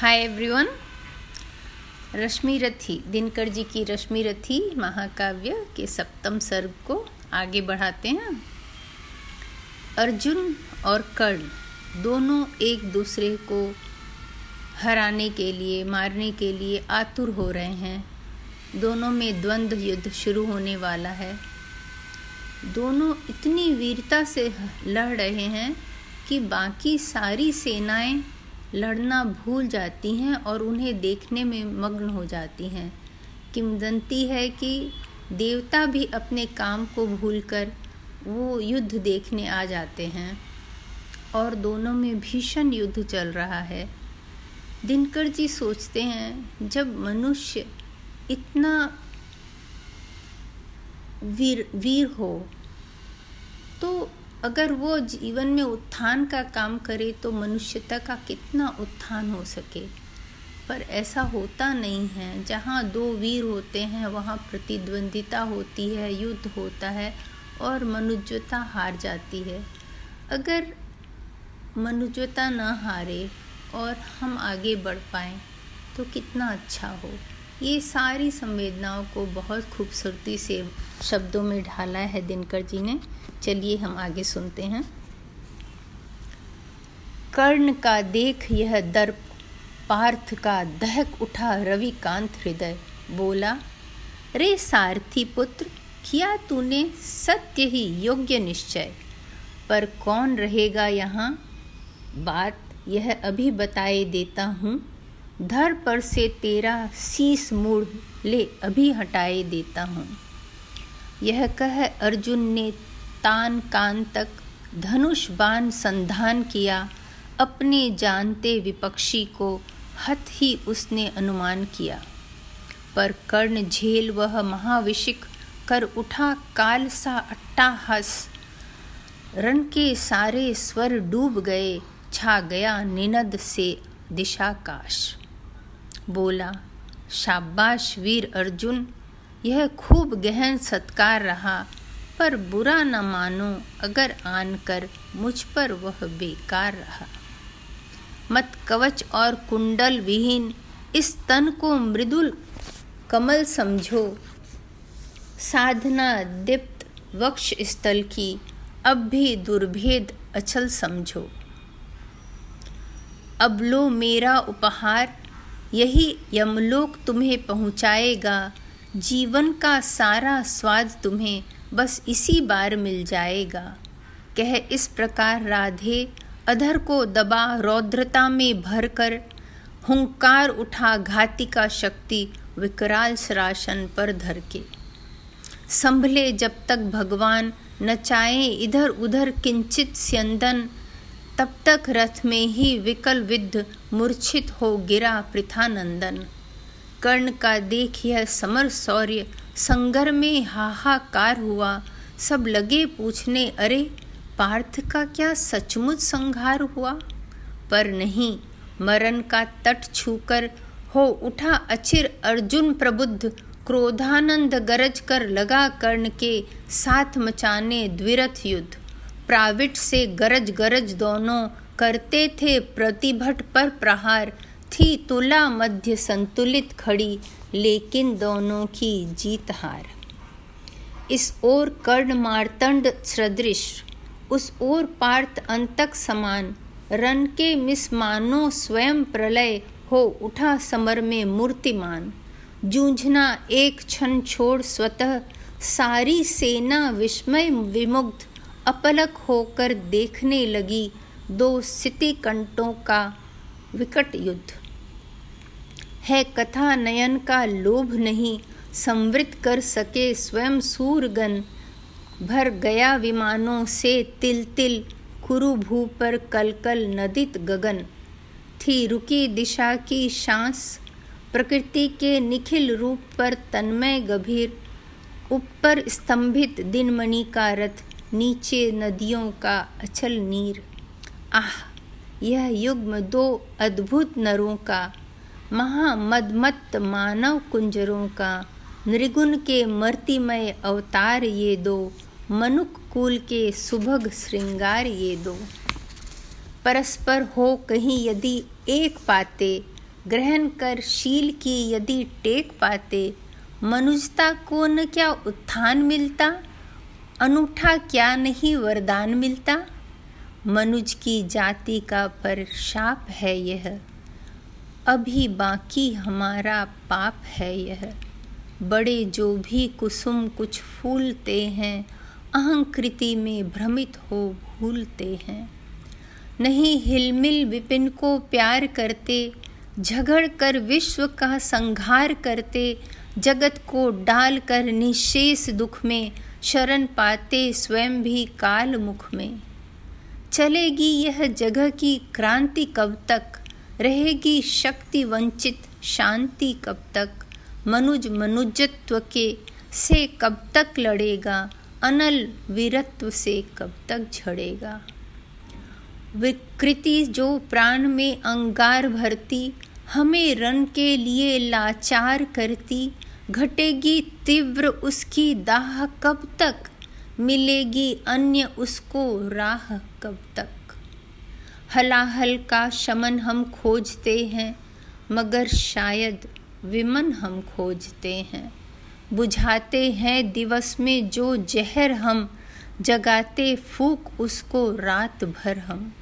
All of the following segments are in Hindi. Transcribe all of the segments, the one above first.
हाय एवरीवन रश्मि रथी दिनकर जी की रश्मि रथी महाकाव्य के सप्तम सर्ग को आगे बढ़ाते हैं अर्जुन और कर्ण दोनों एक दूसरे को हराने के लिए मारने के लिए आतुर हो रहे हैं दोनों में द्वंद्व युद्ध शुरू होने वाला है दोनों इतनी वीरता से लड़ रहे हैं कि बाकी सारी सेनाएँ लड़ना भूल जाती हैं और उन्हें देखने में मग्न हो जाती हैं। किमदंती है कि देवता भी अपने काम को भूलकर वो युद्ध देखने आ जाते हैं और दोनों में भीषण युद्ध चल रहा है। दिनकर जी सोचते हैं, जब मनुष्य इतना वीर वीर हो तो अगर वो जीवन में उत्थान का काम करे तो मनुष्यता का कितना उत्थान हो सके? पर ऐसा होता नहीं है। जहाँ दो वीर होते हैं, वहाँ प्रतिद्वंदिता होती है, युद्ध होता है और मनुष्यता हार जाती है। अगर मनुष्यता ना हारे और हम आगे बढ़ पाएँ तो कितना अच्छा हो। ये सारी संवेदनाओं को बहुत खूबसूरती से शब्दों में ढाला है दिनकर जी ने। चलिए हम आगे सुनते हैं। कर्ण का देख यह दर्प, पार्थ का दहक उठा रविकांत हृदय। बोला, रे सारथी पुत्र, किया तूने सत्य ही योग्य निश्चय। पर कौन रहेगा यहाँ? बात यह अभी बताए देता हूँ। धर पर से तेरा शीस मूढ़ ले, अभी हटाए देता हूँ। यह कह अर्जुन ने तान कान तक धनुष बाण संधान किया। अपने जानते विपक्षी को हत ही उसने अनुमान किया। पर कर्ण झेल वह महाविशिक कर उठा काल सा अट्टाहस। रण के सारे स्वर डूब गए, छा गया निनद से दिशाकाश। बोला, शाबाश वीर अर्जुन, यह खूब गहन सत्कार रहा, पर बुरा न मानो अगर आन कर मुझ पर वह बेकार रहा। मत कवच और कुंडल विहीन, इस तन को मृदुल कमल समझो। साधना दीप्त वक्ष स्थल की, अब भी दुर्भेद अचल समझो। अब लो मेरा उपहार यही यमलोक तुम्हें पहुँचाएगा। जीवन का सारा स्वाद तुम्हें बस इसी बार मिल जाएगा। कह इस प्रकार राधे अधर को दबा रौद्रता में भर कर हुंकार उठा घाती का शक्ति विकराल सरासन पर धर के संभले जब तक भगवान नचाए इधर उधर किंचित स्यंदन तब तक रथ में ही विकल विद्ध मूर्छित हो गिरा पृथानंदन। कर्ण का देख यह समर शौर्य संगर में हाहाकार हुआ। सब लगे पूछने, अरे, पार्थ का क्या सचमुच संहार हुआ? पर नहीं, मरण का तट छूकर हो उठा अचिर अर्जुन प्रबुद्ध। क्रोधानंद गरज कर लगा कर्ण के साथ मचाने द्विरथ युद्ध। प्राविट से गरज गरज दोनों करते थे प्रतिभट पर प्रहार। थी तुला मध्य संतुलित खड़ी, लेकिन दोनों की जीत हार। इस ओर कर्ण मारतंड सदृश, उस ओर पार्थ अंतक समान। रन के मिसमानो स्वयं प्रलय हो उठा समर में मूर्तिमान। जूझना एक क्षण छोड़ स्वतः, सारी सेना विस्मय विमुग्ध। अपलक होकर देखने लगी दो स्थिति कंटों का विकट युद्ध। है कथा नयन का लोभ नहीं संवृत कर सके स्वयं सूरगन। भर गया विमानों से तिल तिल कुरु भू पर कलकल नदित गगन। थी रुकी दिशा की सांस, प्रकृति के निखिल रूप पर तन्मय गभीर। ऊपर स्तंभित दिनमणि का रथ नीचे नदियों का अचल नीर। आह, यह युग्म दो अद्भुत नरों का, महामदमत्त मानव कुंजरों का। नृगुण के मर्तिमय अवतार ये दो मनुक कुल के सुभग श्रृंगार ये दो। परस्पर हो कहीं यदि एक पाते, ग्रहण कर शील की यदि टेक पाते मनुष्यता को न क्या उत्थान मिलता? अनूठा क्या नहीं वरदान मिलता? मनुज की जाति का पर शाप है यह। अभी बाकी हमारा पाप है यह। बड़े जो भी कुसुम कुछ फूलते हैं, अहंकृति में भ्रमित हो भूलते हैं। नहीं हिलमिल विपिन को प्यार करते, झगड़ कर विश्व का संघार करते, जगत को डाल कर निशेष दुख में शरण पाते स्वयं भी काल मुख में। चलेगी यह जगह की क्रांति कब तक? रहेगी शक्ति वंचित, शांति कब तक? मनुज मनुजत्व के से कब तक लड़ेगा? अनल वीरत्व से कब तक झड़ेगा? विकृति जो प्राण में अंगार भरती, हमें रन के लिए लाचार करती घटेगी तीव्र उसकी दाह कब तक? मिलेगी अन्य उसको राह कब तक? हलाहल का शमन हम खोजते हैं, मगर शायद विमन हम खोजते हैं। बुझाते हैं दिवस में जो जहर हम, जगाते फूक उसको रात भर हम।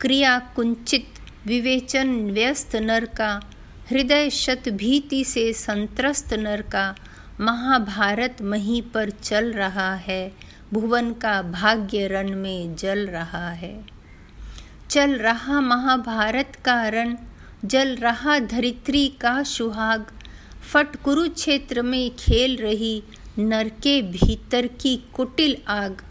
क्रिया कुंचित विवेचन व्यस्त नर का हृदय शत भीति से संत्रस्त नर का महाभारत मही पर चल रहा है, भुवन का भाग्य रण में जल रहा है। चल रहा महाभारत का रण, जल रहा धरित्री का सुहाग, फट कुरुक्षेत्र में खेल रही नर के भीतर की कुटिल आग।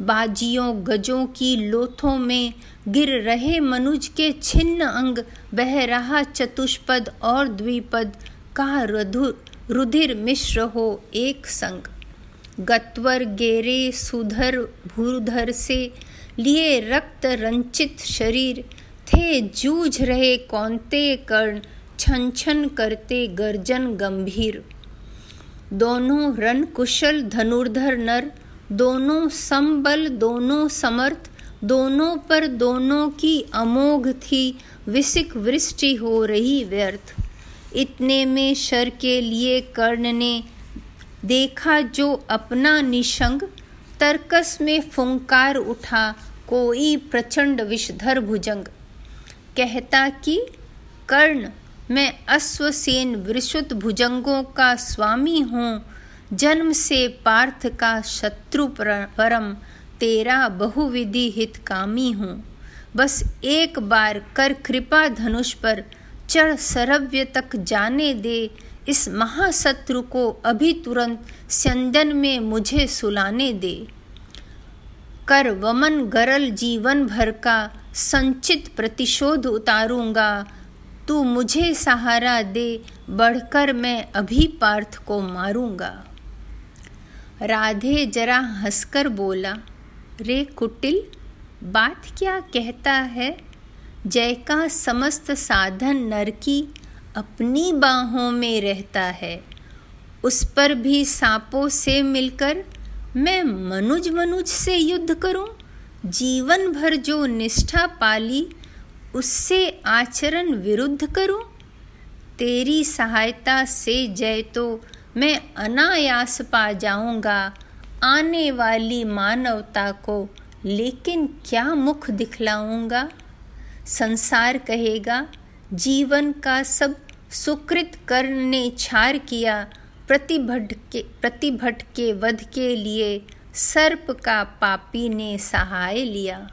बाजियों, गजों की लोथों में गिर रहे मनुज के छिन्न अंग बह रहा चतुष्पद और द्विपद। का रधुर रुधिर मिश्र हो एक संग। गत्वर गेरे सुधर भूधर से लिए रक्त रंचित शरीर। थे जूझ रहे कौनते कर्ण, छन छन करते गर्जन गंभीर। दोनों रण कुशल धनुर्धर नर दोनों संबल, दोनों समर्थ, दोनों पर दोनों की अमोघ थी, विसिक वृष्टि हो रही व्यर्थ। इतने में शर के लिए कर्ण ने देखा जो अपना निशंग, तर्कस में फुंकार उठा, कोई प्रचंड विषधर भुजंग। कहता कि, कर्ण, मैं अश्वसेन वृषुत भुजंगों का स्वामी हूँ जन्म से पार्थ का शत्रु परम, तेरा बहुविधि हितकामी हूँ। बस एक बार कर कृपा धनुष पर, चढ़ सरव्य तक जाने दे। इस महाशत्रु को अभी तुरंत स्यंदन में मुझे सुलाने दे। कर वमन गरल जीवन भर का संचित प्रतिशोध उतारूँगा। तू मुझे सहारा दे, बढ़कर मैं अभी पार्थ को मारूँगा। राधे जरा हंसकर बोला, रे कुटिल, बात क्या कहता है? जय का समस्त साधन नर की अपनी बाहों में रहता है। उस पर भी सांपों से मिलकर मैं मनुज मनुज से युद्ध करूँ? जीवन भर जो निष्ठा पाली, उससे आचरण विरुद्ध करूँ? तेरी सहायता से जय तो मैं अनायास पा जाऊँगा। आने वाली मानवता को लेकिन क्या मुख दिखलाऊँगा? संसार कहेगा, जीवन का सब सुकृत कर्ण ने छार किया। प्रतिभट के प्रतिभट के वध के लिए सर्प का पापी ने सहाय लिया।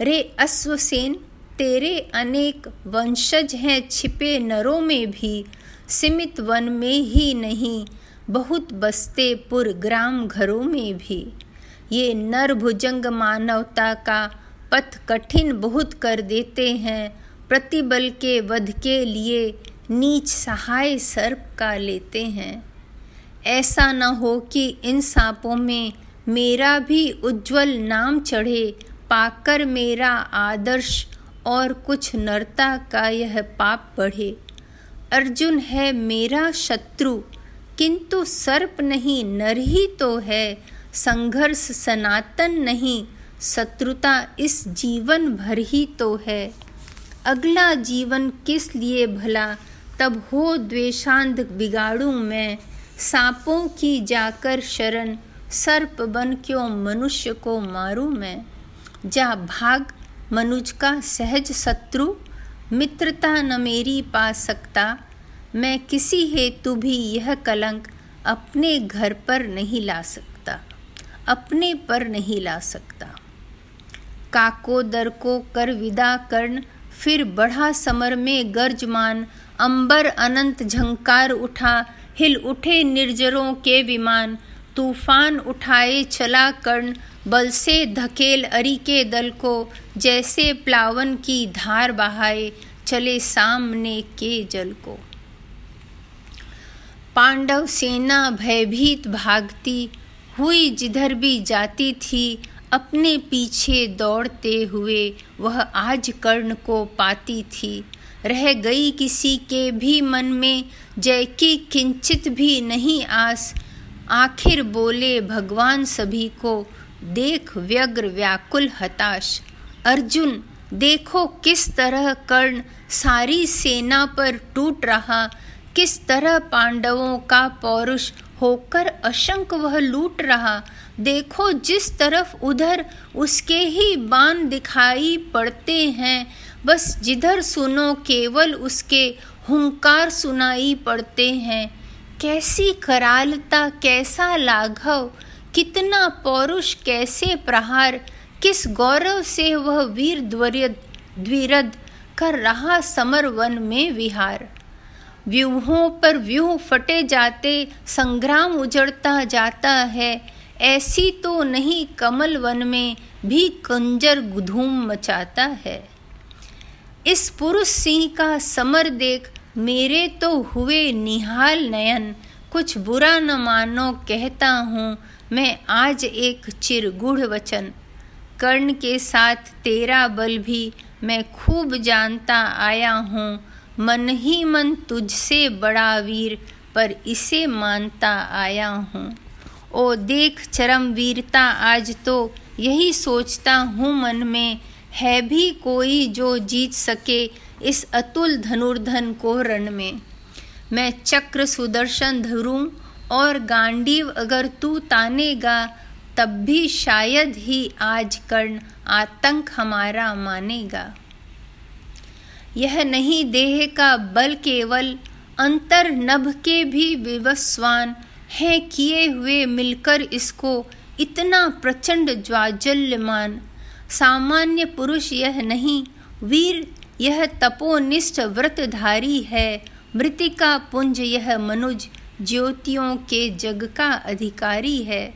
रे अश्वसेन, तेरे अनेक वंशज हैं छिपे नरों में भी। सीमित वन में ही नहीं, बहुत बसते पुर ग्राम घरों में भी। ये नर भुजंग मानवता का पथ कठिन बहुत कर देते हैं, प्रतिबल के वध के लिए नीच सहाय सर्प का लेते हैं। ऐसा न हो कि इन सांपों में मेरा भी उज्जवल नाम चढ़े, पाकर मेरा आदर्श और कुछ नरता का यह पाप बढ़े। अर्जुन है मेरा शत्रु, किंतु सर्प नहीं, नर ही तो है। संघर्ष सनातन नहीं, शत्रुता इस जीवन भर ही तो है। अगला जीवन किस लिए भला, तब हो द्वेषांध बिगाड़ू मैं। सांपों की जाकर शरण, सर्प बन क्यों मनुष्य को मारूं मैं? जा भाग, मनुज का सहज शत्रु। मित्रता न मेरी पा सकता। मैं किसी हेतु भी यह कलंक अपने घर पर नहीं ला सकता। अपने पर नहीं ला सकता। काको दर को कर विदा कर्ण, फिर बढ़ा समर में गर्जमान। अंबर अनंत झंकार उठा, हिल उठे निर्जरों के विमान। तूफ़ान उठाए चला कर्ण, बल से धकेल अरी के दल को, जैसे प्लावन की धार बहाए चले सामने के जल को। पांडव सेना भयभीत भागती, हुई जिधर भी जाती थी, अपने पीछे दौड़ते हुए वह आज कर्ण को पाती थी। रह गई किसी के भी मन में, जय की किंचित भी नहीं आस आखिर बोले भगवान सभी को, देख व्यग्र व्याकुल हताश। अर्जुन, देखो किस तरह कर्ण सारी सेना पर टूट रहा। किस तरह पांडवों का पौरुष होकर अशंक वह लूट रहा। देखो जिस तरफ़ उधर उसके ही बाण दिखाई पड़ते हैं। बस जिधर सुनो केवल उसके हुंकार सुनाई पड़ते हैं। कैसी करालता, कैसा लाघव, कितना पौरुष, कैसे प्रहार, किस गौरव से वह वीर द्विरद कर रहा समर वन में विहार। व्यूहों पर व्यूह फटे जाते, संग्राम उजड़ता जाता है, ऐसी तो नहीं कमल वन में भी कंजर धूम मचाता है। इस पुरुष सिंह का समर देख मेरे तो हुए निहाल नयन, कुछ बुरा न मानो कहता हूँ, मैं आज एक चिर चिरगुढ़ वचन। कर्ण के साथ तेरा बल भी मैं खूब जानता आया हूँ, मन ही मन तुझसे बड़ा वीर, पर इसे मानता आया हूँ। ओ देख चरम वीरता, आज तो यही सोचता हूँ मन में, है भी कोई जो जीत सके इस अतुल धनुर्धन को रण में मैं चक्र सुदर्शन धरूं और गांडीव अगर तू तानेगा, तब भी शायद ही आज कर्ण आतंक हमारा मानेगा। यह नहीं देह का बल केवल अंतर नभ के भी विवस्वान है किए हुए मिलकर इसको इतना प्रचंड ज्वाजल्यमान। सामान्य पुरुष यह नहीं, वीर यह तपोनिष्ठ व्रतधारी है। मृतिका पुंज यह मनुज, ज्योतियों के जग का अधिकारी है।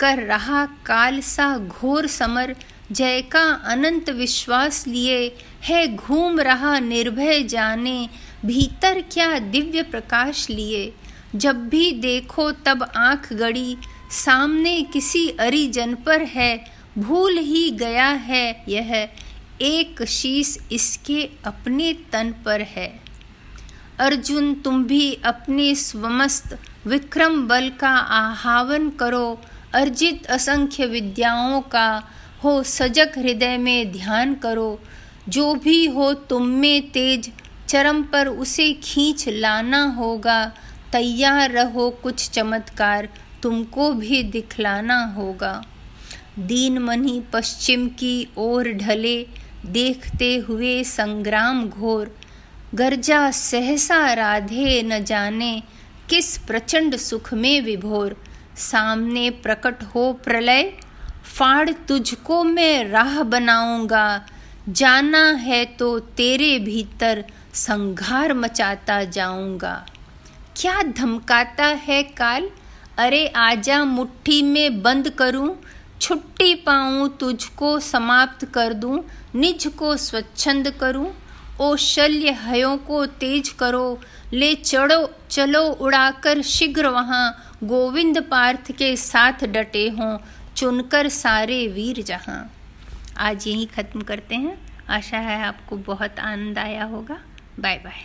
कर रहा काल सा घोर समर, जय का अनंत विश्वास लिए। है घूम रहा निर्भय जाने, भीतर क्या दिव्य प्रकाश लिए। जब भी देखो तब आँख गड़ी, सामने किसी अरिजन पर है। भूल ही गया है यह एक शीश इसके अपने तन पर है। अर्जुन, तुम भी अपने स्वमस्त विक्रम बल का आहावन करो। अर्जित असंख्य विद्याओं का हो सजग हृदय में ध्यान करो। जो भी हो तुम में तेज, चरम पर उसे खींच लाना होगा। तैयार रहो कुछ चमत्कार, तुमको भी दिखलाना होगा। दीन मनी पश्चिम की ओर ढले देखते हुए संग्राम घोर, गर्जा सहसा राधे न जाने किस प्रचंड सुख में विभोर। सामने प्रकट हो प्रलय, फाड़ तुझको मैं राह बनाऊँगा। जाना है तो तेरे भीतर संघार मचाता जाऊँगा। क्या धमकाता है काल? अरे आजा मुट्ठी में बंद करूँ छुट्टी पाऊँ, तुझको समाप्त कर दूँ, निज को स्वच्छंद करूँ ओ शल्य हयों को तेज करो, ले चढ़ो, चलो उड़ाकर शीघ्र वहाँ, गोविंद पार्थ के साथ डटे हों, चुनकर सारे वीर जहाँ। आज यही ख़त्म करते हैं। आशा है आपको बहुत आनंद आया होगा। Bye bye